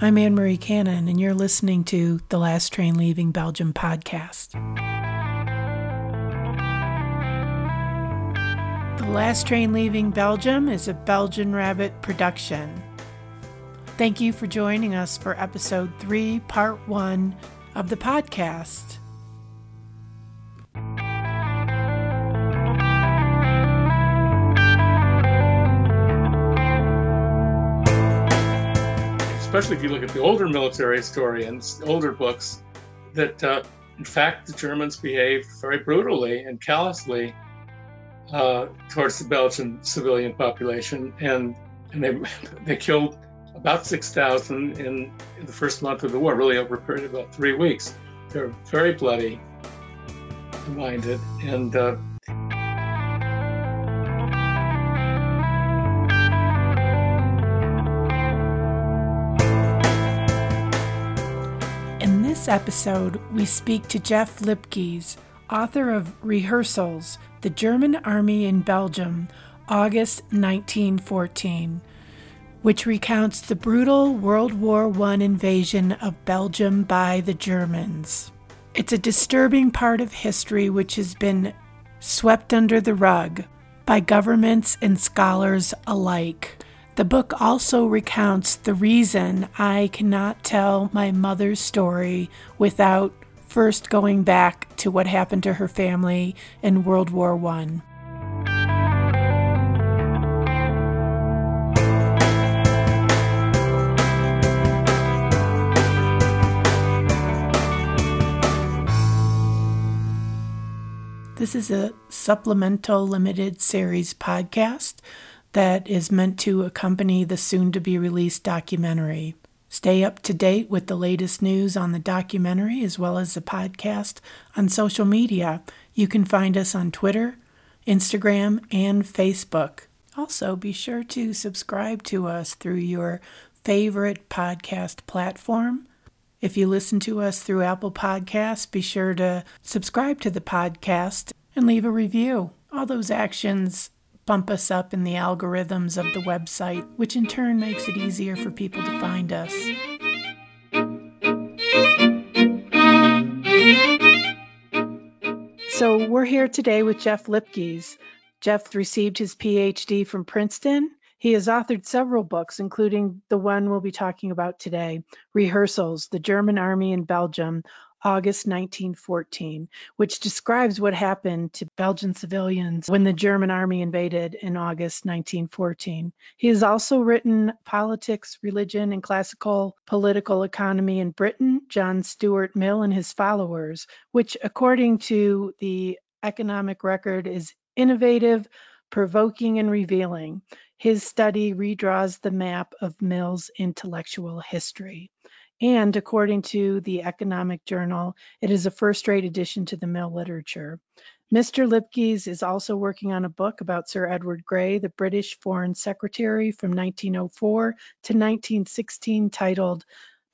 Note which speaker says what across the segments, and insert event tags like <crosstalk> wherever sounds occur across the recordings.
Speaker 1: I'm Anne Marie Cannon, and you're listening to the Last Train Leaving Belgium podcast. The Last Train Leaving Belgium is a Belgian Rabbit production. Thank you for joining us for episode three, part one of the podcast.
Speaker 2: Especially if you look at the older military historians, older books, that uh, in fact the Germans behaved very brutally and callously uh, towards the Belgian civilian population, and and they <laughs> they killed about six thousand in, in the first month of the war, really over a period of about three weeks. They're very bloody minded, and uh,
Speaker 1: episode, we speak to Jeff Lipkes, author of Rehearsals The German Army in Belgium, August 1914, which recounts the brutal World War I invasion of Belgium by the Germans. It's a disturbing part of history which has been swept under the rug by governments and scholars alike. The book also recounts the reason I cannot tell my mother's story without first going back to what happened to her family in World War I. This is a supplemental limited series podcast that is meant to accompany the soon to be released documentary. Stay up to date with the latest news on the documentary as well as the podcast on social media. You can find us on Twitter, Instagram, and Facebook. Also, be sure to subscribe to us through your favorite podcast platform. If you listen to us through Apple Podcasts, be sure to subscribe to the podcast and leave a review. All those actions bump us up in the algorithms of the website, which in turn makes it easier for people to find us. So, we're here today with Jeff Lipkes. Jeff received his PhD from Princeton. He has authored several books, including the one we'll be talking about today Rehearsals The German Army in Belgium, August 1914, which describes what happened to Belgian civilians when the German army invaded in August 1914. He has also written Politics, Religion, and Classical Political Economy in Britain, John Stuart Mill and His Followers, which, according to the economic record, is innovative, provoking, and revealing. His study redraws the map of Mill's intellectual history. And according to the Economic Journal, it is a first rate addition to the mill literature. Mr. Lipkes is also working on a book about Sir Edward Grey, the British Foreign Secretary from 1904 to 1916, titled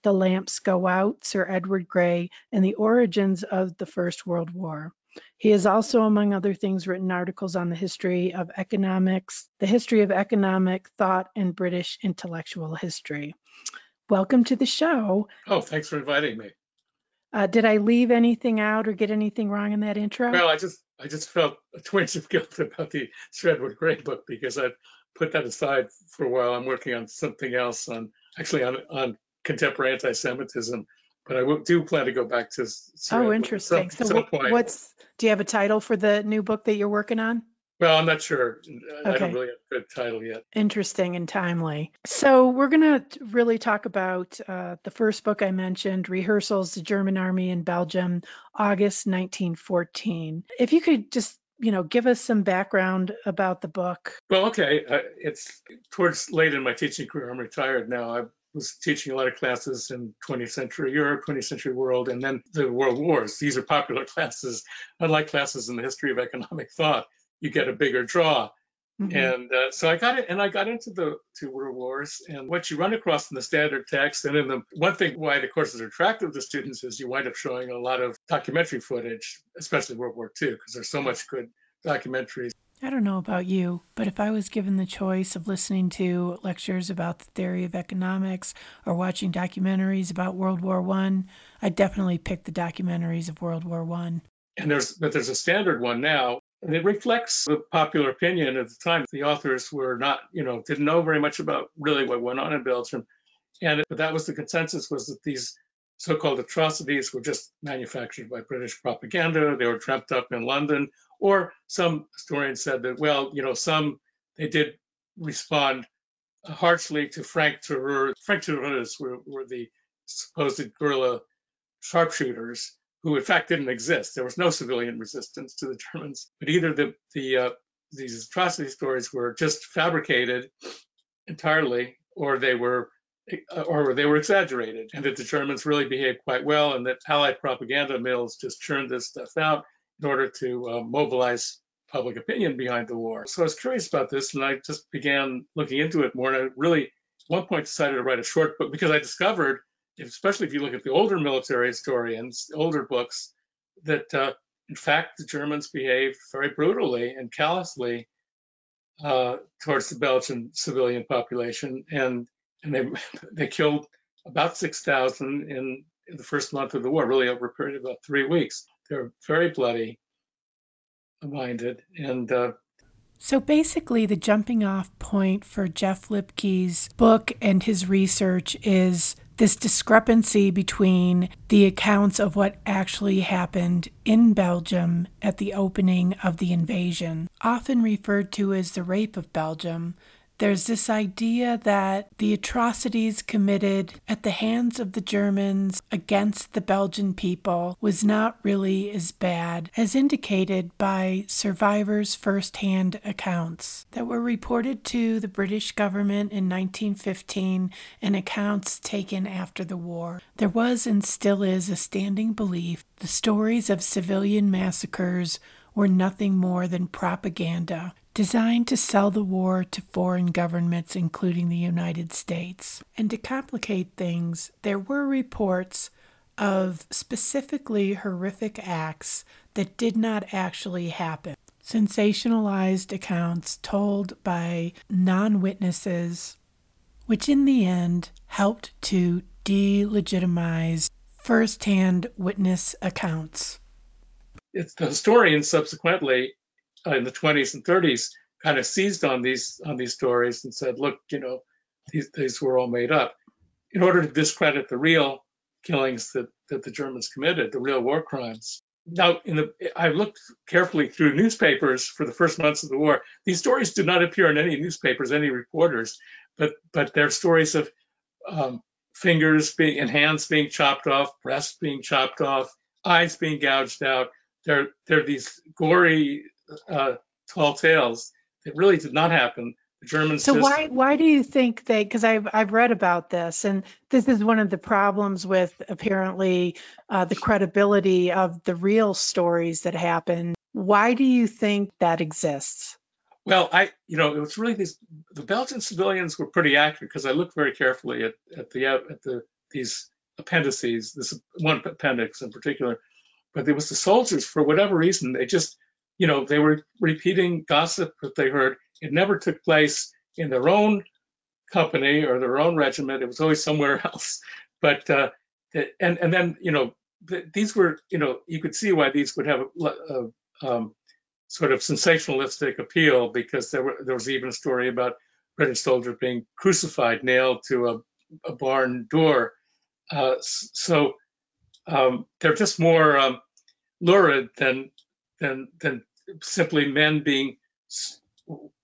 Speaker 1: The Lamps Go Out, Sir Edward Grey, and the Origins of the First World War. He has also, among other things, written articles on the history of economics, the history of economic thought, and British intellectual history welcome to the show.
Speaker 2: Oh, thanks for inviting me.
Speaker 1: Uh, did I leave anything out or get anything wrong in that intro?
Speaker 2: Well, I just I just felt a twinge of guilt <laughs> about the Sir Edward Grey book because I put that aside for a while. I'm working on something else on actually on on contemporary anti-Semitism, but I do plan to go back to. Sir
Speaker 1: oh, interesting. Some, so, some what's do you have a title for the new book that you're working on?
Speaker 2: Well, I'm not sure. I don't really have a good title yet.
Speaker 1: Interesting and timely. So, we're going to really talk about uh, the first book I mentioned, Rehearsals, the German Army in Belgium, August 1914. If you could just you know, give us some background about the book.
Speaker 2: Well, okay. Uh, it's towards late in my teaching career. I'm retired now. I was teaching a lot of classes in 20th century Europe, 20th century world, and then the world wars. These are popular <laughs> classes, unlike classes in the history of economic thought you get a bigger draw. Mm-hmm. And uh, so I got it, and I got into the two world wars. And what you run across in the standard text, and in the one thing why the courses are attractive to students is you wind up showing a lot of documentary footage, especially World War II, because there's so much good documentaries.
Speaker 1: I don't know about you, but if I was given the choice of listening to lectures about the theory of economics or watching documentaries about World War One, I'd definitely pick the documentaries of World War One.
Speaker 2: And there's but there's a standard one now, and it reflects the popular opinion at the time. The authors were not, you know, didn't know very much about really what went on in Belgium, and but that was the consensus was that these so-called atrocities were just manufactured by British propaganda. They were dreamt up in London or some historians said that, well, you know, some they did respond harshly to franc-tireur. Frank Tireurs were, were the supposed guerrilla sharpshooters who in fact didn't exist. There was no civilian resistance to the Germans, but either the, the uh, these atrocity stories were just fabricated entirely, or they were or they were exaggerated, and that the Germans really behaved quite well, and that Allied propaganda mills just churned this stuff out in order to uh, mobilize public opinion behind the war. So I was curious about this, and I just began looking into it more. And I really, at one point, decided to write a short book because I discovered, especially if you look at the older military historians, older books, that uh, in fact the Germans behaved very brutally and callously uh, towards the Belgian civilian population, and and they <laughs> they killed about six thousand in, in the first month of the war, really over a period of about three weeks. They're very bloody minded. And uh,
Speaker 1: so basically, the jumping off point for Jeff Lipkes' book and his research is this discrepancy between the accounts of what actually happened in Belgium at the opening of the invasion, often referred to as the Rape of Belgium, there's this idea that the atrocities committed at the hands of the Germans against the Belgian people was not really as bad as indicated by survivors' first hand accounts that were reported to the British government in 1915 and accounts taken after the war. There was and still is a standing belief the stories of civilian massacres were nothing more than propaganda designed to sell the war to foreign governments, including the United States. And to complicate things, there were reports of specifically horrific acts that did not actually happen. Sensationalized accounts told by non witnesses, which in the end helped to delegitimize first hand witness accounts.
Speaker 2: It's the historians subsequently in the 20s and 30s kind of seized on these on these stories and said, look, you know, these, these were all made up, in order to discredit the real killings that, that the Germans committed, the real war crimes. Now, in the I looked carefully through newspapers for the first months of the war. These stories do not appear in any newspapers, any reporters, but but they're stories of um, fingers being and hands being chopped off, breasts being chopped off, eyes being gouged out. They're they're these gory uh, tall tales. It really did not happen. The Germans.
Speaker 1: So
Speaker 2: just,
Speaker 1: why why do you think they? Because I've I've read about this, and this is one of the problems with apparently uh, the credibility of the real stories that happen. Why do you think that exists?
Speaker 2: Well, I, you know, it was really these. The Belgian civilians were pretty accurate because I looked very carefully at at the at the these appendices. This one appendix in particular, but it was the soldiers for whatever reason they just you know, they were repeating gossip that they heard. It never took place in their own company or their own regiment. It was always somewhere <laughs> else. But uh, and and then you know these were you know you could see why these would have a, a um, sort of sensationalistic appeal because there were there was even a story about British soldiers being crucified, nailed to a, a barn door. Uh, so um, they're just more um, lurid than than than simply men being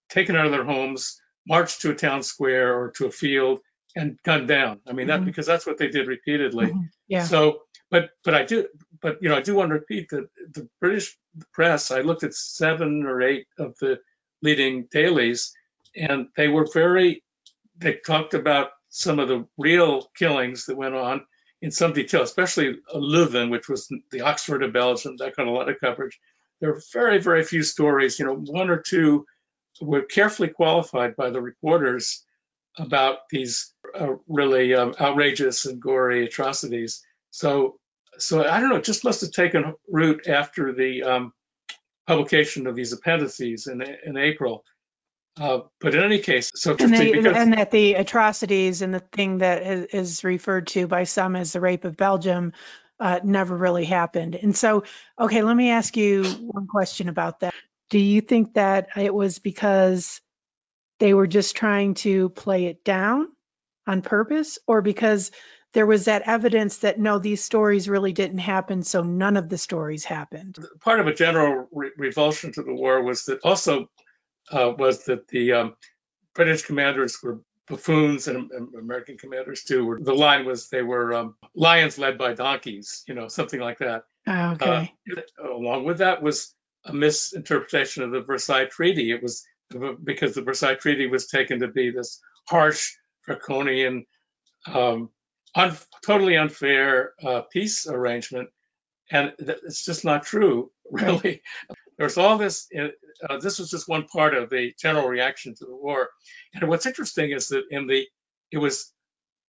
Speaker 2: taken out of their homes, marched to a town square or to a field, and gunned down. I mean that mm-hmm. because that's what they did repeatedly. Mm-hmm. Yeah. So, but but I do, but you know, I do want to repeat that the British press. I looked at seven or eight of the leading dailies, and they were very. They talked about some of the real killings that went on in some detail, especially Leuven, which was the Oxford of Belgium. That got a lot of coverage there are very, very few stories. You know, one or two were carefully qualified by the reporters about these uh, really um, outrageous and gory atrocities. So, so I don't know. It just must have taken root after the um, publication of these appendices in, in April. Uh, but in any case, so
Speaker 1: And, they,
Speaker 2: because
Speaker 1: and that the atrocities and the thing that is, is referred to by some as the rape of Belgium uh, never really happened. And so, okay, let me ask you one question about that. Do you think that it was because they were just trying to play it down on purpose, or because there was that evidence that no, these stories really didn't happen, so none of the stories happened?
Speaker 2: part of a general re- revulsion to the war was that also uh, was that the um, British commanders were buffoons and, American commanders too. Were, the line was they were um, lions led by donkeys, you know, something like that.
Speaker 1: Ah, Okay.
Speaker 2: Uh, along with that was a misinterpretation of the Versailles Treaty. It was because the Versailles Treaty was taken to be this harsh, draconian, um, un- totally unfair uh, peace arrangement, and th- it's just not true, <laughs> really. There's all this. Uh, this was just one part of the general reaction to the war, and what's interesting is that in the it was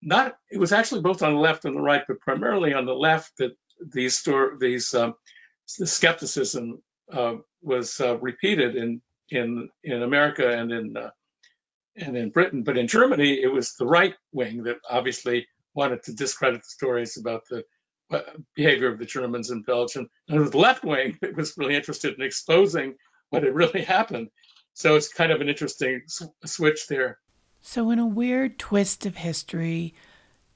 Speaker 2: not it was actually both on the left and the right, but primarily on the left that these store these um, the skepticism uh, was uh, repeated in in in America and in uh, and in Britain, but in Germany it was the right wing that obviously wanted to discredit the stories about the uh, Uh, behavior of the Germans in Belgium, and it was the left wing that was really interested in exposing what had really happened. So it's kind of an interesting sw- switch there.
Speaker 3: So, in a weird twist of history,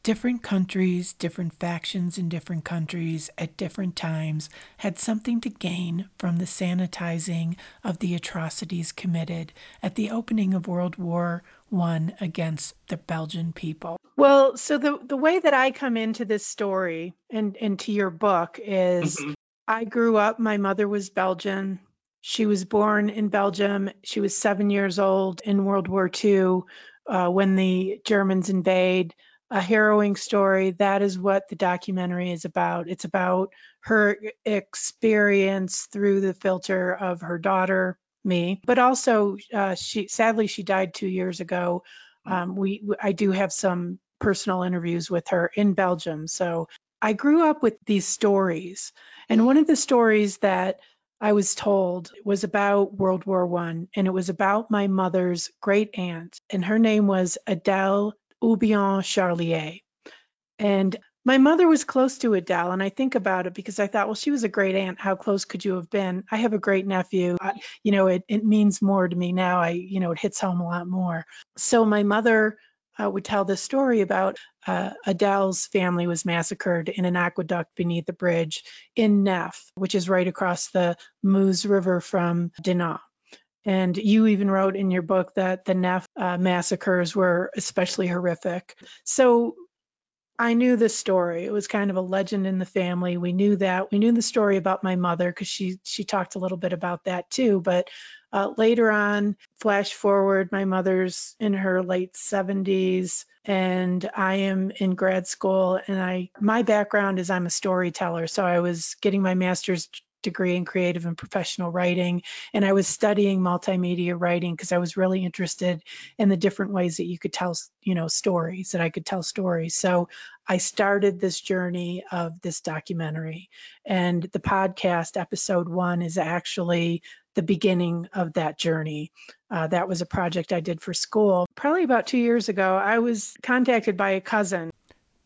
Speaker 3: different countries, different factions in different countries at different times had something to gain from the sanitizing of the atrocities committed at the opening of World War I against the Belgian people.
Speaker 1: Well, so the the way that I come into this story and into your book is
Speaker 2: Mhm.
Speaker 1: I grew up, my mother was Belgian. She was born in Belgium. She was seven years old in World War II uh, when the Germans invade. A harrowing story. That is what the documentary is about. It's about her experience through the filter of her daughter, me, but also uh, she sadly she died two years ago. Um, we I do have some personal interviews with her in Belgium. So I grew up with these stories. And one of the stories that I was told was about World War One, and it was about my mother's great aunt, and her name was Adele Oubion Charlier. And my mother was close to Adele, and I think about it because I thought, well, she was a great aunt. How close could you have been? I have a great nephew. I, you know, it, it means more to me now. I, you know, it hits home a lot more. So my mother uh, would tell this story about uh, Adele's family was massacred in an aqueduct beneath the bridge in Neffe, which is right across the Meuse River from Dinant. And you even wrote in your book that the Neffe uh, massacres were especially horrific. So I knew this story. It was kind of a legend in the family. We knew that. We knew the story about my mother because she she talked a little bit about that too. But uh, later on, flash forward, my mother's in her late 70s, and I am in grad school. And I my background is I'm a storyteller, so I was getting my master's degree in creative and professional writing and i was studying multimedia writing because i was really interested in the different ways that you could tell you know stories that i could tell stories. So i started this journey of this documentary and the podcast episode one is actually the beginning of that journey. Uh, that was a project i did for school. Probably about two years ago i was contacted by a cousin.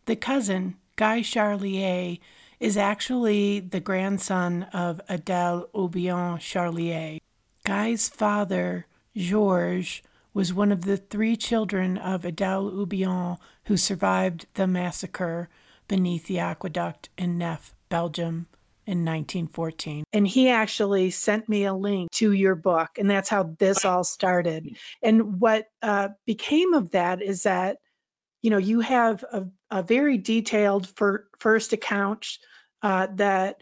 Speaker 3: The cousin, Guy Charlier, is actually the grandson of Adele Oubion Charlier. Guy's father, Georges, was one of the three children of Adele Oubion who survived the massacre beneath the aqueduct in Neffe, Belgium, in 1914.
Speaker 1: and he actually sent me a link to your book and that's how this all started and what uh, became of that is that you know you have a, a very detailed fir- first account uh, that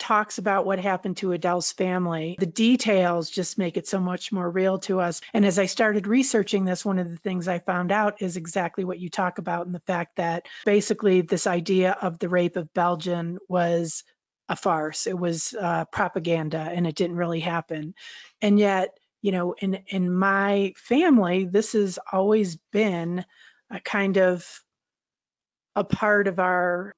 Speaker 1: talks about what happened to Adele's family. The details just make it so much more real to us. And as I started researching this, one of the things I found out is exactly what you talk about and the fact that basically this idea of the rape of Belgian was a farce. It was uh, propaganda and it didn't really happen. And yet, you know, in in my family, this has always been a kind of a part of our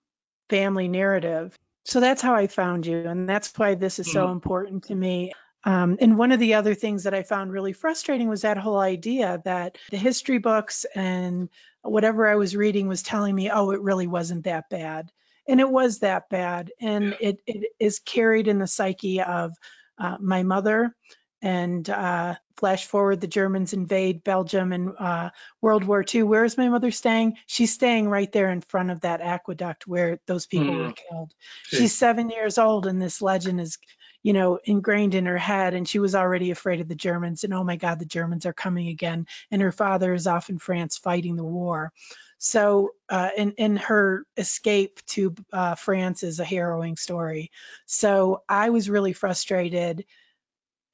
Speaker 1: family narrative. So that's how I found you, and that's why this is so
Speaker 2: Mhm.
Speaker 1: important to me. Um, and one of the other things that I found really frustrating was that whole idea that the history books and whatever I was reading was telling me, oh, it really wasn't that bad. And it was that bad. And it, it is carried in the psyche of uh, my mother. And uh, flash forward, the Germans invade Belgium and uh, World War II. Where is my mother staying? She's staying right there in front of that aqueduct where those people were killed.
Speaker 2: Gee.
Speaker 1: She's seven years old, and this legend is you know, ingrained in her head. And she was already afraid of the Germans. And oh my God, the Germans are coming again. And her father is off in France fighting the war. So, uh, and, and her escape to uh, France is a harrowing story. So I was really frustrated.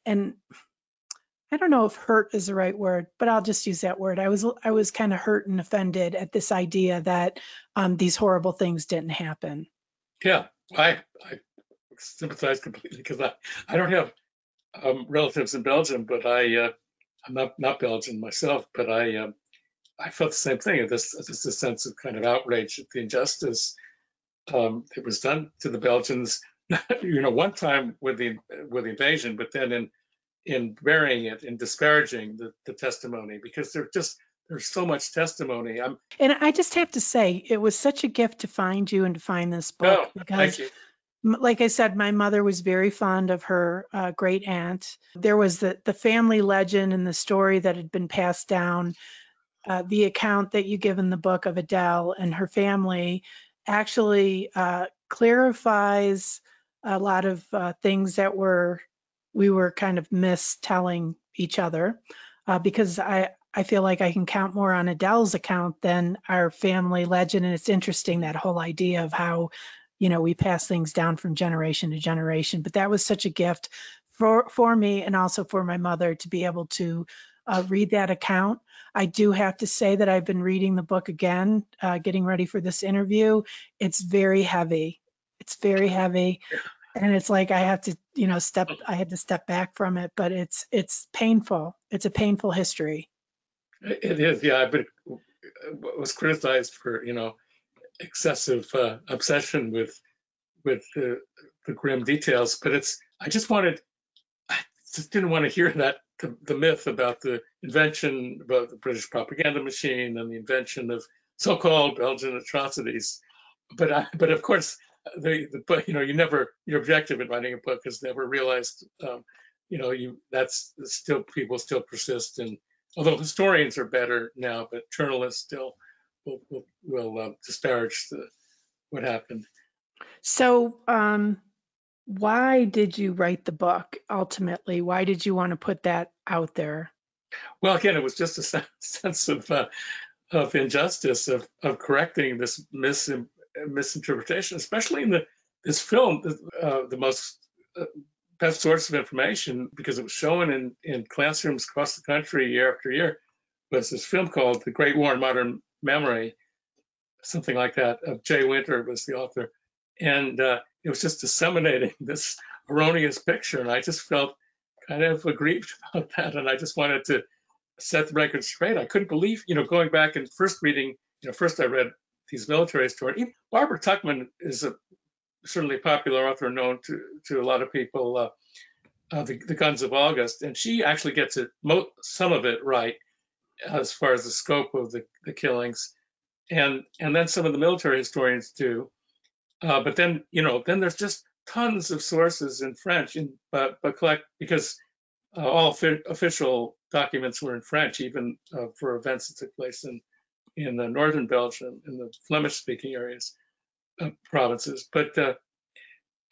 Speaker 1: And I don't know if hurt is the right word, but I'll just use that word. I was I was kind of hurt and offended at this idea that um, these horrible things didn't happen.
Speaker 2: Yeah, I, I sympathize completely because I, I don't have um, relatives in Belgium, but I, uh, I'm not, not Belgian myself, but I, um, I felt the same thing. This, just a sense of kind of outrage at the injustice um, that was done to the Belgians. <laughs> you know, one time with the with the invasion, but then in in burying it and disparaging the, the testimony because there's just there's so much testimony. I'm
Speaker 1: And I just have to say, it was such a gift to find you and to find this book
Speaker 2: oh,
Speaker 1: because
Speaker 2: thank you.
Speaker 1: Like I said, my mother was very fond of her uh, great aunt. There was the the family legend and the story that had been passed down. Uh, the account that you give in the book of Adele and her family actually uh, clarifies a lot of uh, things that were we were kind of mistelling each other uh, because I I feel like I can count more on Adele's account than our family legend, and it's interesting that whole idea of how you know we pass things down from generation to generation but that was such a gift for for me and also for my mother to be able to uh, read that account. I do have to say that i've been reading the book again uh, getting ready for this interview. It's very heavy. It's very heavy and it's like i have to you know step i had to step back from it but it's it's painful it's a painful history
Speaker 2: It is, yeah. But was criticized for you know excessive uh, obsession with with the, the grim details. But it's I just wanted I just didn't want to hear that the, the myth about the invention about the British propaganda machine and the invention of so-called Belgian atrocities. But I, but of course the, the but you know you never your objective in writing a book is never realized um, you know you that's still people still persist and although historians are better now but journalists still will will, will uh, disparage the what happened.
Speaker 1: So um why did you write the book ultimately? Why did you want to put that out there?
Speaker 2: Well again it was just a <laughs> sense of uh, of injustice of of correcting this mis- misinterpretation especially in the this film uh, the most uh, best source of information because it was shown in in classrooms across the country year after year was this film called the great war in modern memory something like that of jay winter was the author. And uh, it was just disseminating <laughs> this erroneous picture and i just felt kind of aggrieved <laughs> about that and i just wanted to set the record straight. I couldn't believe you know going back and first reading you know first i read these military stories. Even barbara tuchman is a certainly popular author known to to a lot of people uh, uh, the, the guns of august and she actually gets it mo- some of it right as far as the scope of the, the killings. And and then some of the military historians do. Uh, but then, you know, then there's just tons of sources in French, in, but but collect because uh, all fi- official documents were in French, even uh, for events that took place in in the northern Belgium, in the Flemish-speaking areas, uh, provinces. But uh,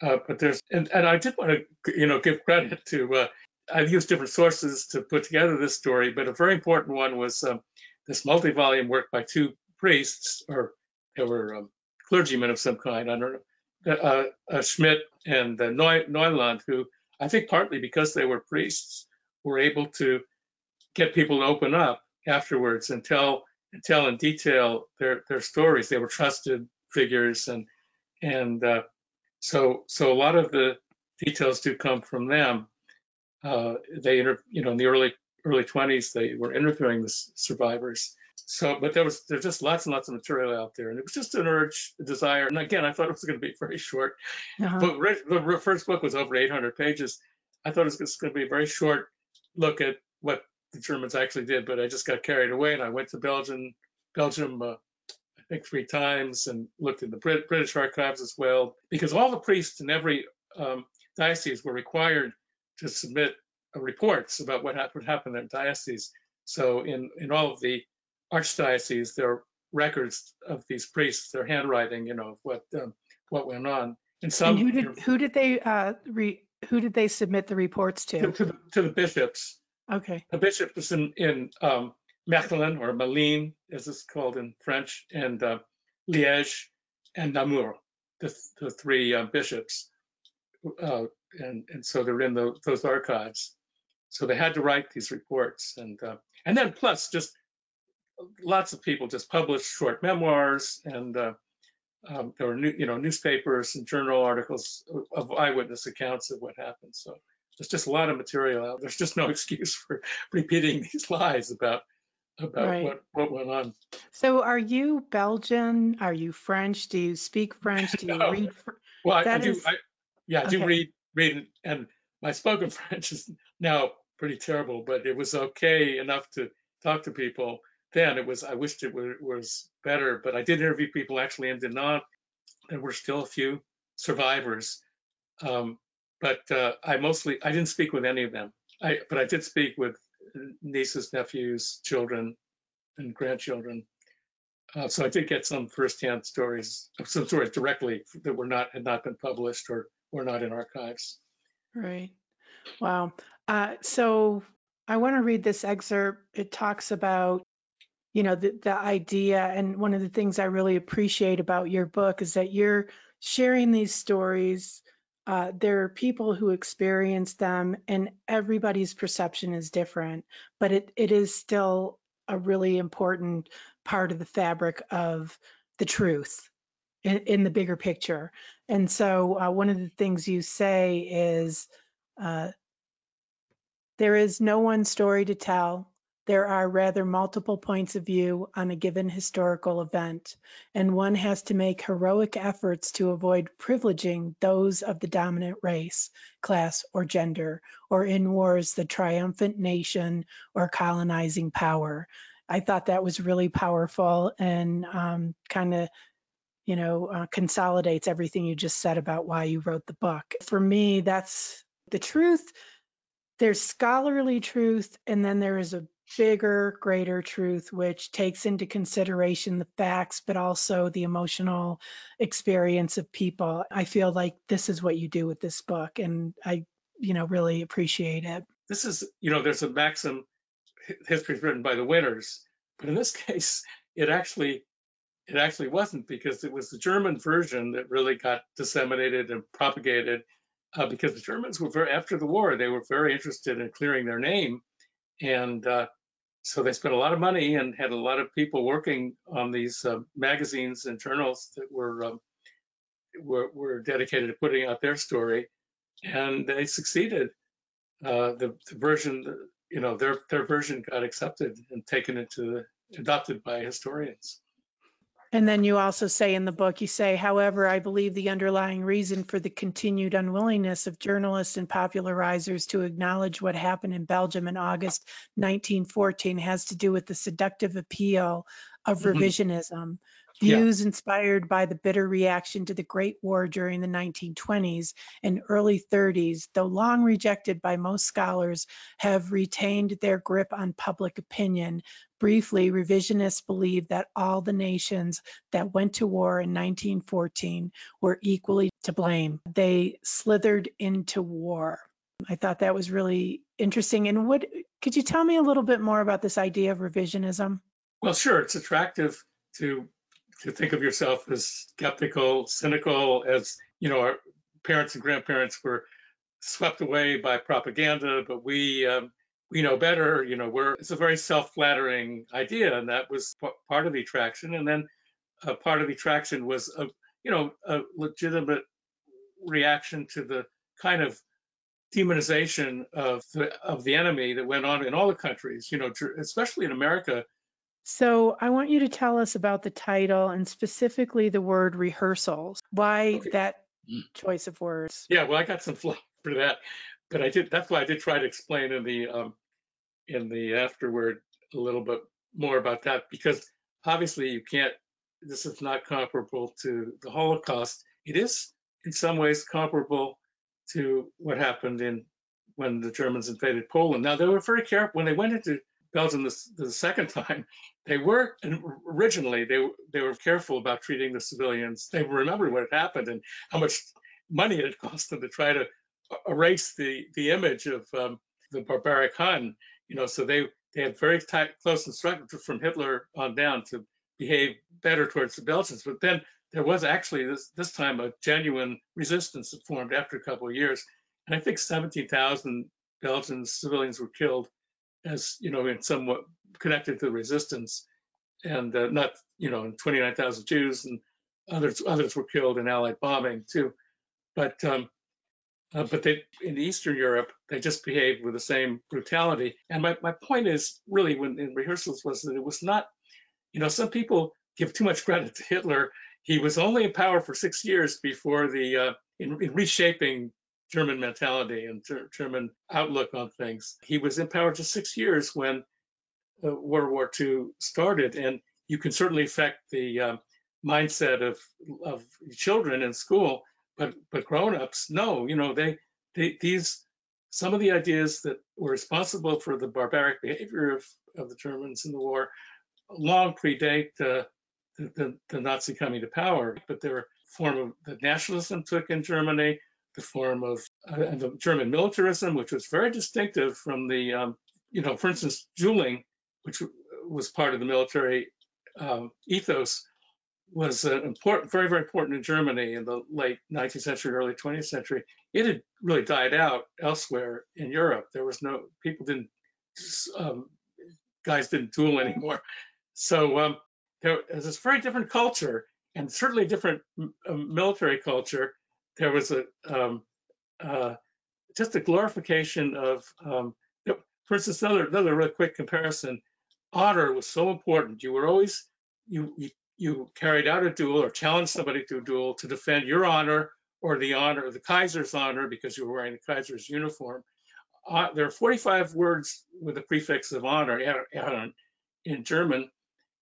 Speaker 2: uh, but there's and, and I did want to you know give credit to uh, I've used different sources to put together this story, but a very important one was um, this multi-volume work by two priests, or they were um, clergymen of some kind. I don't know, uh, uh, Schmitz and Neu- Nieuwland, who I think partly because they were priests, were able to get people to open up afterwards and tell and tell in detail their their stories. They were trusted figures, and and uh, so so a lot of the details do come from them. Uh, they inter, you know in the early early 20s they were interviewing the s- survivors so, but there was there's just lots and lots of material out there, and it was just an urge, a desire. And again, I thought it was going to be <laughs> very short.
Speaker 1: Uh-huh.
Speaker 2: But the first book was over 800 pages. I thought it was going to be a very short look at what the Germans actually did, but I just got carried away and I went to Belgium, Belgium, uh, I think three times, and looked in the Brit- British archives as well, because all the priests in every um, diocese were required to submit uh, reports about what happened, happened in their diocese. So in in all of the archdioceses, there are records of these priests, their handwriting, you know, of what um, what went on. And some
Speaker 1: And who did, who did they, uh, re, who did they submit the reports
Speaker 2: to,
Speaker 1: to?
Speaker 2: to, the, to the bishops.
Speaker 1: Okay,
Speaker 2: The bishop was in in um, Mechelen or Malines, as it's called in French, and uh, Liège and Namur, the, the three uh, bishops. Uh, and and so they're in the, those archives. So they had to write these reports, and uh, and then plus just lots of people just published short memoirs, and uh, um, there were new, you know newspapers and journal articles of eyewitness accounts of what happened. So there's just a lot of material out. There's just no <laughs> excuse for repeating these lies about about
Speaker 1: Right.
Speaker 2: what what went on.
Speaker 1: so are you Belgian? Are you French? Do you speak French? Do <laughs> you
Speaker 2: No.
Speaker 1: read? Fr-
Speaker 2: Well, I, I do.
Speaker 1: is-
Speaker 2: I, yeah, I do read read, and my spoken <laughs> French is now pretty terrible, but it was okay enough to talk to people. Then it was. I wished it were, was better, but I did interview people actually in Dinant. There were still a few survivors, um, but uh, I mostly I didn't speak with any of them. I but I did speak with nieces, nephews, children, and grandchildren. Uh, so I did get some firsthand stories, some stories directly that were not had not been published or were not in archives.
Speaker 1: Right. Wow. Uh, so I want to read this excerpt. It talks about, you know, the, the idea. And one of the things I really appreciate about your book is that you're sharing these stories. Uh, there are people who experience them, and everybody's perception is different, but it, it is still a really important part of the fabric of the truth in, in the bigger picture. And so, uh, one of the things you say is uh, there is no one story to tell. There are rather multiple points of view on a given historical event, and one has to make heroic efforts to avoid privileging those of the dominant race, class, or gender, or in wars, the triumphant nation or colonizing power. I thought that was really powerful and um, kind of you know, uh, consolidates everything you just said about why you wrote the book. For me, that's the truth. There's scholarly truth, and then there is a bigger, greater truth, which takes into consideration the facts, but also the emotional experience of people. I feel like this is what you do with this book, and I, you know, really appreciate it.
Speaker 2: This is, you know, there's a maxim: history is written by the winners, but in this <laughs> case, it actually it actually wasn't because it was the German version that really got disseminated and propagated uh, because the Germans were very after the war they were very interested in clearing their name and uh, so they spent a lot of money and had a lot of people working on these uh, magazines and journals that were, um, were were dedicated to putting out their story. And they succeeded. Uh, the, the version you know their their version got accepted and taken into adopted by historians
Speaker 1: And then you also say in the book, you say, however, I believe the underlying reason for the continued unwillingness of journalists and popularizers to acknowledge what happened in Belgium in August 1914 has to do with the seductive appeal of
Speaker 2: Mhm.
Speaker 1: Revisionism.
Speaker 2: Yeah.
Speaker 1: Views inspired by the bitter reaction to the Great War during the 1920s and early 30s, though long rejected by most scholars, have retained their grip on public opinion. Briefly, revisionists believe that all the nations that went to war in 1914 were equally to blame. They slithered into war. I thought that was really interesting. And what could you tell me a little bit more about this idea of revisionism?
Speaker 2: Well, sure, it's attractive to to think of yourself as skeptical, cynical, as you know, our parents and grandparents were swept away by propaganda, but we um, we know better. You know, we're it's a very self-flattering idea, and that was p- part of the attraction. And then uh, part of the attraction was a you know a legitimate reaction to the kind of demonization of the of the enemy that went on in all the countries. You know, especially in America.
Speaker 1: So I want you to tell us about the title and specifically the word rehearsals. Why
Speaker 2: Okay.
Speaker 1: that
Speaker 2: Mm.
Speaker 1: choice of words?
Speaker 2: Yeah, well, I got some <laughs> flack for that. but I did. That's why I did try to explain in the um, in the afterward a little bit more about that because obviously you can't. This is not comparable to the Holocaust. It is in some ways comparable to what happened in when the Germans invaded Poland. Now they were very careful when they went into Belgium the, the second <laughs> time. They were originally they they were careful about treating the civilians. They remembered what had happened and how much money it had cost them to try to erase the the image of um, the barbaric Hun. You know, so they they had very tight, close instructions from Hitler on down to behave better towards the Belgians. But then there was actually this this time a genuine resistance that formed after a couple of years, and I think 17,000 Belgian civilians were killed, as you know, in somewhat connected to the resistance, and uh, not you know, 29,000 Jews and others others were killed in Allied bombing too. But um, uh, but they in Eastern Europe they just behaved with the same brutality. And my, my point is really when in rehearsals was that it was not, you know, some people give too much credit to Hitler. He was only in power for six years before the uh, in, in, reshaping German mentality and ter- German outlook on things. He was in power just six years when uh, World War II started, and you can certainly affect the uh, mindset of of children in school but but grown-ups no you know they, they these some of the ideas that were responsible for the barbaric behavior of, of the germans in the war long predate the, the, the nazi coming to power but their form of the nationalism took in germany the form of uh, the german militarism which was very distinctive from the um, you know for instance dueling which was part of the military um, ethos was uh, important, very, very important in Germany in the late 19th century, early 20th century. It had really died out elsewhere in Europe. There was no people didn't um, guys didn't duel anymore. So um, there was this very different culture and certainly different um, military culture. There was a um, uh, just a glorification of, um, for instance, another another really quick comparison. Honor was so important. You were always you, you you carried out a duel or challenged somebody to a duel to defend your honor or the honor of the Kaiser's honor because you were wearing the Kaiser's uniform. Uh, there are 45 words with the prefix of honor in German,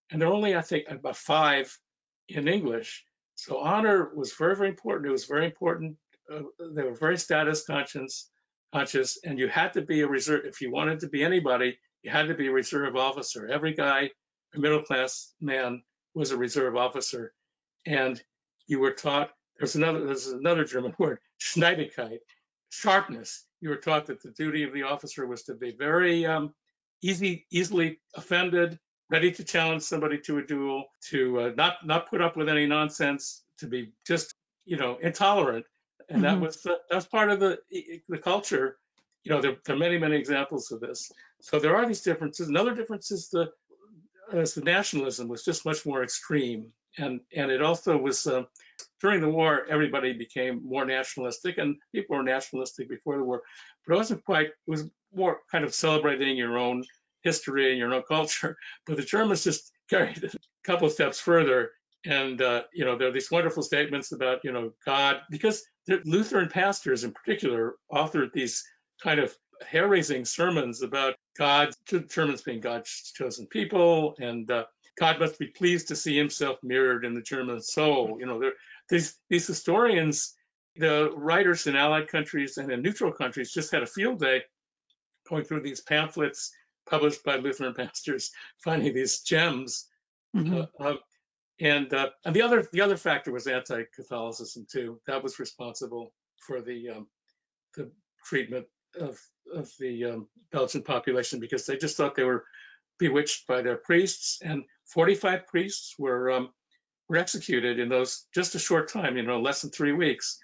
Speaker 2: and there are only, I think, about five in English. So honor was very, very important. It was very important. Uh, they were very status conscious, conscious, and you had to be a reserve. If you wanted to be anybody, you had to be a reserve officer. Every guy, a middle class man, was a reserve officer, and you were taught there's another there's another German <laughs> word Schneidigkeit, sharpness. You were taught that the duty of the officer was to be very um, easy, easily offended, ready to challenge somebody to a duel, to uh, not not put up with any nonsense, to be just you know intolerant, and mm-hmm. that was the, that was part of the the culture. You know, there, there, are many many examples of this. So there are these differences. Another difference is the as the nationalism was just much more extreme. And, and it also was uh, during the war, everybody became more nationalistic, and people were nationalistic before the war, but it wasn't quite, it was more kind of celebrating your own history and your own culture. <laughs> But the Germans just <laughs> carried it a couple of steps further. And, uh, you know, there are these wonderful statements about, you know, God, because the Lutheran pastors in particular authored these kind of hair-raising sermons about God, Germans being God's chosen people, and uh, God must be pleased to see Himself mirrored in the German soul. You know, these these historians, the writers in Allied countries and in neutral countries, just had a field day going through these pamphlets published by Lutheran pastors, <laughs> finding these gems. Mm-hmm. Uh, uh, and uh, and the other the other factor was anti-Catholicism too. That was responsible for the um, the treatment of of the um, Belgian population because they just thought they were bewitched by their priests, and 45 priests were um, were executed in those just a short time, you know, less than three weeks,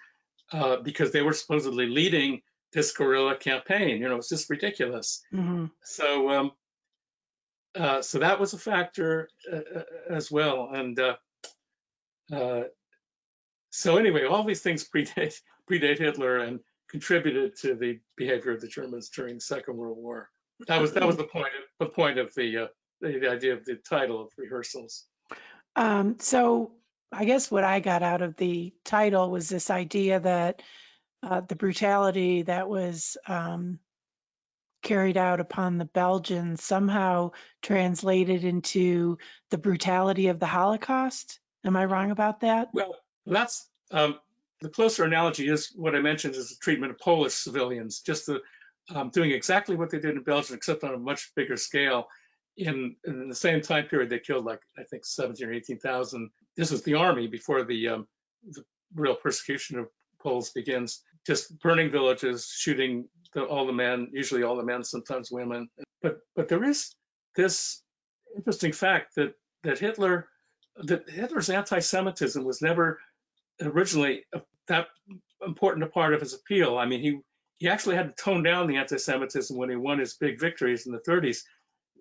Speaker 2: uh, because they were supposedly leading this guerrilla campaign. You know, it's just ridiculous. Mm-hmm. So, um, uh, so that was a factor uh, uh as well, and uh, uh, so anyway, all these things predate <laughs> predate Hitler, and contributed to the behavior of the Germans during the Second World War. That was that was the point of the point of the uh, the, the, idea of the title of rehearsals.
Speaker 1: Um, so I guess what I got out of the title was this idea that uh, the brutality that was um, carried out upon the Belgians somehow translated into the brutality of the Holocaust. Am I wrong about that?
Speaker 2: Well, that's um, the closer analogy is what I mentioned is the treatment of Polish civilians, just the, um, doing exactly what they did in Belgium, except on a much bigger scale. In, in the same time period, they killed like I think 17 or 18,000. This was the army before the, um, the real persecution of Poles begins. Just burning villages, shooting the, all the men, usually all the men, sometimes women. But but there is this interesting fact that that Hitler that Hitler's anti-Semitism was never originally that important a part of his appeal. I mean, he he actually had to tone down the anti-Semitism when he won his big victories in the 30s.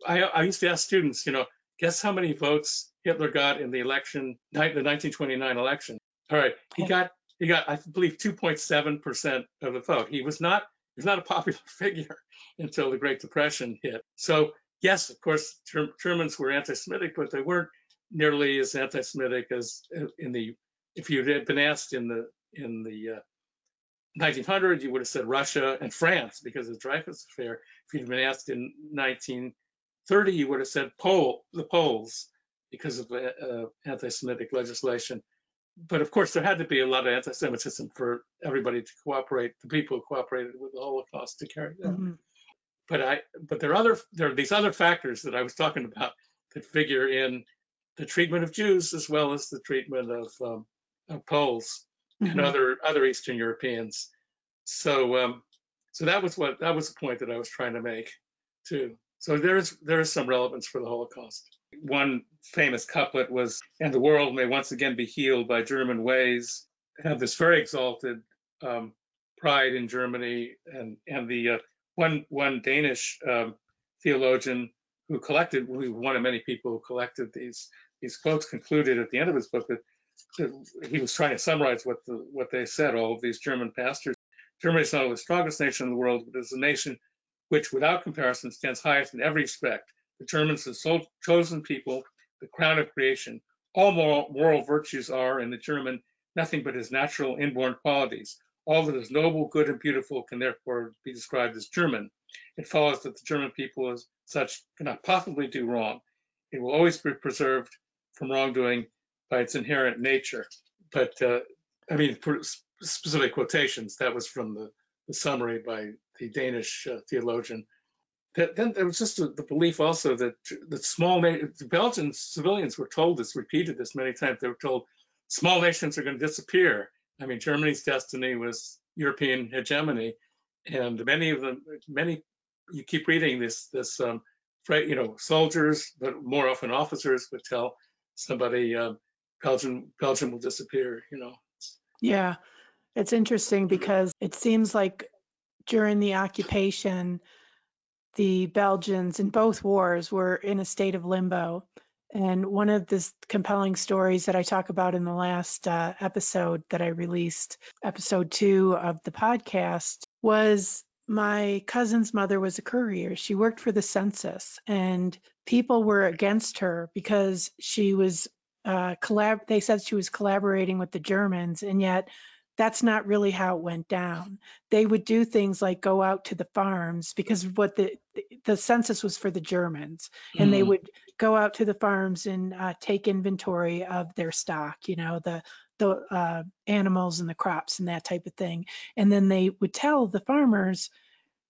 Speaker 2: I, I used to ask students, you know, guess how many votes Hitler got in the election, the 1929 election? All right, he oh. got he got I believe 2.7 percent of the vote. He was not he was not a <laughs> popular figure until the Great Depression hit. So yes, of course, Germans were anti-Semitic, but they weren't nearly as anti-Semitic as uh, in the if you had been asked in the in the uh, 1900, you would have said Russia and France because of the Dreyfus affair. If you'd been asked in 1930, you would have said Pole, the Poles because of uh, anti-Semitic legislation. But of course, there had to be a lot of anti-Semitism for everybody to cooperate, the people who cooperated with the Holocaust to carry that. Mm-hmm. But I, but there are other, there are these other factors that I was talking about that figure in the treatment of Jews as well as the treatment of, um, of Poles mm-hmm. and other other Eastern Europeans. So um, so that was what that was the point that I was trying to make too. So there is there is some relevance for the Holocaust. One famous couplet was, "And the world may once again be healed by German ways." Have this very exalted um, pride in Germany, and and the uh, one one Danish um, theologian who collected, one of many people who collected these these quotes, concluded at the end of his book that he was trying to summarize what the, what they said. All of these German pastors. Germany is not only the strongest nation in the world, but is a nation which, without comparison, stands highest in every respect. Are the chosen people, the crown of creation. All moral, moral virtues are, in the German, nothing but his natural inborn qualities. All that is noble, good, and beautiful can therefore be described as German. It follows that the German people, as such, cannot possibly do wrong. It will always be preserved from wrongdoing by its inherent nature. But uh, I mean, specific quotations, that was from the, the summary by the Danish uh, theologian. That, then there was just the belief also that the small the Belgian civilians were told this, repeated this many times. They were told small nations are going to disappear. I mean, Germany's destiny was European hegemony, and many of them, many, you keep reading this, this, um, you know, soldiers, but more often officers would tell somebody, um, Belgium Belgium will disappear. You know.
Speaker 1: Yeah, it's interesting because it seems like during the occupation, the Belgians in both wars were in a state of limbo. And one of the compelling stories that I talk about in the last uh, episode that I released, episode two of the podcast, was my cousin's mother was a courier. She worked for the census, and people were against her because she was uh, collab. They said she was collaborating with the Germans, and yet that's not really how it went down. They would do things like go out to the farms because what the the census was for the Germans, and mm. they would go out to the farms and uh, take inventory of their stock. You know the the uh, animals and the crops and that type of thing, and then they would tell the farmers,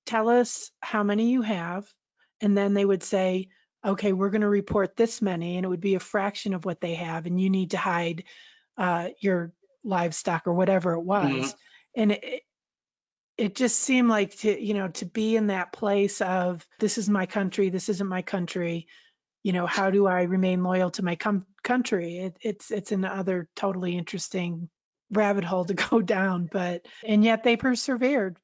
Speaker 1: tell us how many you have, and then they would say, okay, we're going to report this many, and it would be a fraction of what they have, and you need to hide uh, your livestock or whatever it was. Mm-hmm. And it, it just seemed like to, you know, to be in that place of this is my country, this isn't my country. You know, how do I remain loyal to my com- country? It, it's it's another totally interesting rabbit hole to <laughs> go down, but and yet they persevered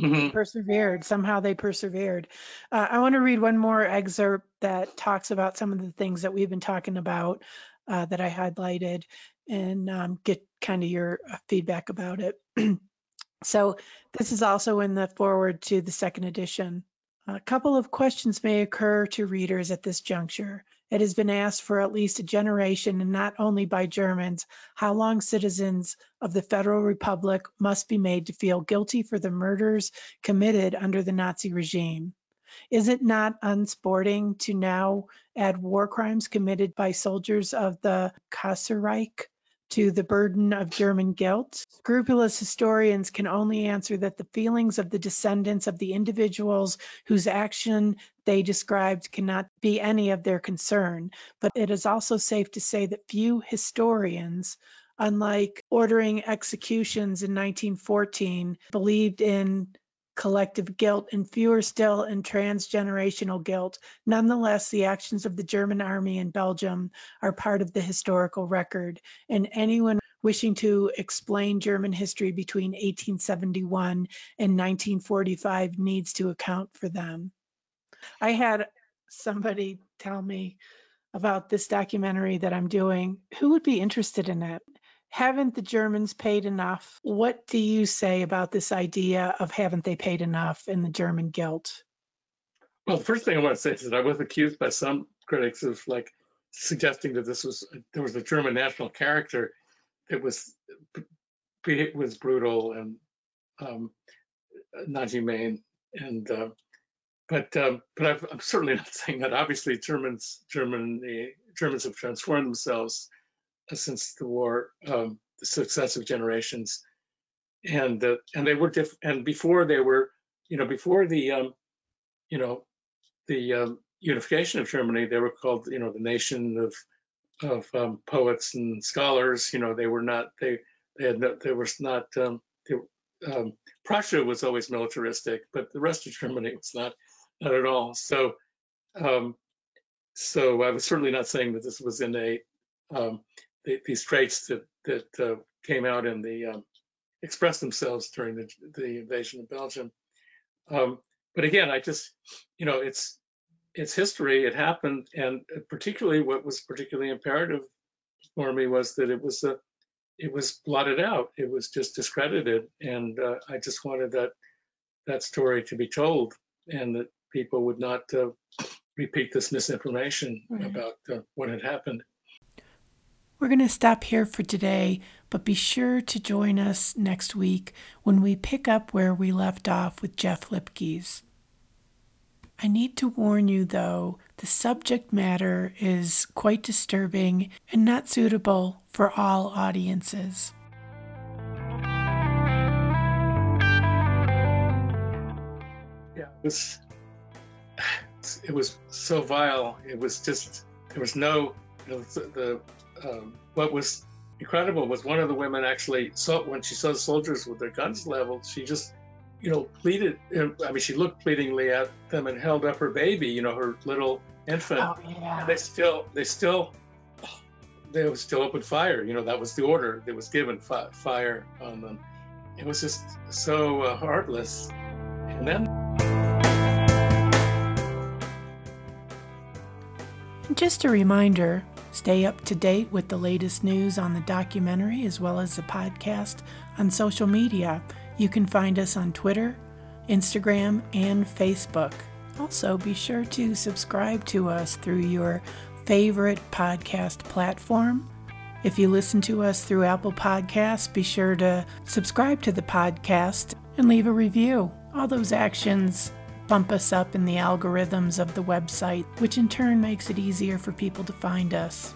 Speaker 1: Mm-hmm. persevered. Somehow they persevered. Uh, I want to read one more excerpt that talks about some of the things that we've been talking about uh, that I highlighted and um, get kind of your uh, feedback about it. <clears throat> so this is also in the foreword to the second edition A couple of questions may occur to readers at this juncture. It has been asked for at least a generation, and not only by Germans, how long citizens of the Federal Republic must be made to feel guilty for the murders committed under the Nazi regime. Is it not unsporting to now add war crimes committed by soldiers of the Kaiserreich to the burden of German guilt? Scrupulous historians can only answer that the feelings of the descendants of the individuals whose action they described cannot be any of their concern. But it is also safe to say that few historians, unlike ordering executions in 1914, believed in collective guilt and fewer still in transgenerational guilt. Nonetheless, the actions of the German army in Belgium are part of the historical record, and anyone wishing to explain German history between 1871 and 1945 needs to account for them. I had somebody tell me about this documentary that I'm doing. Who would be interested in it? Haven't the Germans paid enough? What do you say about this idea of haven't they paid enough in the German guilt?
Speaker 2: Well, first thing I want to say is that I was accused by some critics of like suggesting that this was there was a German national character that was was brutal and um, not humane, and uh, but um, but i am certainly not saying that. Obviously, Germans German Germans have transformed themselves since the war, um, the successive generations, and and they were diff- and before they were, you know, before the, um, you know, the um, unification of Germany, they were called, you know, the nation of of um, poets and scholars. You know, they were not they they had no, there was not um, they, um, Prussia was always militaristic, but the rest of Germany was not not at all. So um, so I was certainly not saying that this was innate. Um, the, these traits that that uh, came out in the um, expressed themselves during the, the invasion of Belgium. Um, but again, I just you know it's it's history. It happened, and particularly what was particularly imperative for me was that it was a it was blotted out. It was just discredited, and uh, I just wanted that that story to be told, and that people would not uh, repeat this misinformation mm-hmm. about uh, what had happened.
Speaker 3: We're going to stop here for today, but be sure to join us next week when we pick up where we left off with Jeff Lipkes. I need to warn you, though, the subject matter is quite disturbing and not suitable for all audiences.
Speaker 2: Yeah, it was, <sighs> it was so vile. It was just, there was no, the um, what was incredible was one of the women actually saw when she saw the soldiers with their guns leveled, she just, you know, pleaded. I mean, she looked pleadingly at them and held up her baby, you know, her little infant.
Speaker 1: Oh, yeah.
Speaker 2: They still, they still, they still open fire. You know, that was the order that was given, fi- fire on them. It was just so uh, heartless. And then.
Speaker 3: Just a reminder Stay up to date with the latest news on the documentary as well as the podcast on social media. You can find us on Twitter, Instagram, and Facebook. Also, be sure to subscribe to us through your favorite podcast platform. If you listen to us through Apple Podcasts, be sure to subscribe to the podcast and leave a review. All those actions bump us up in the algorithms of the website, which in turn makes it easier for people to find us.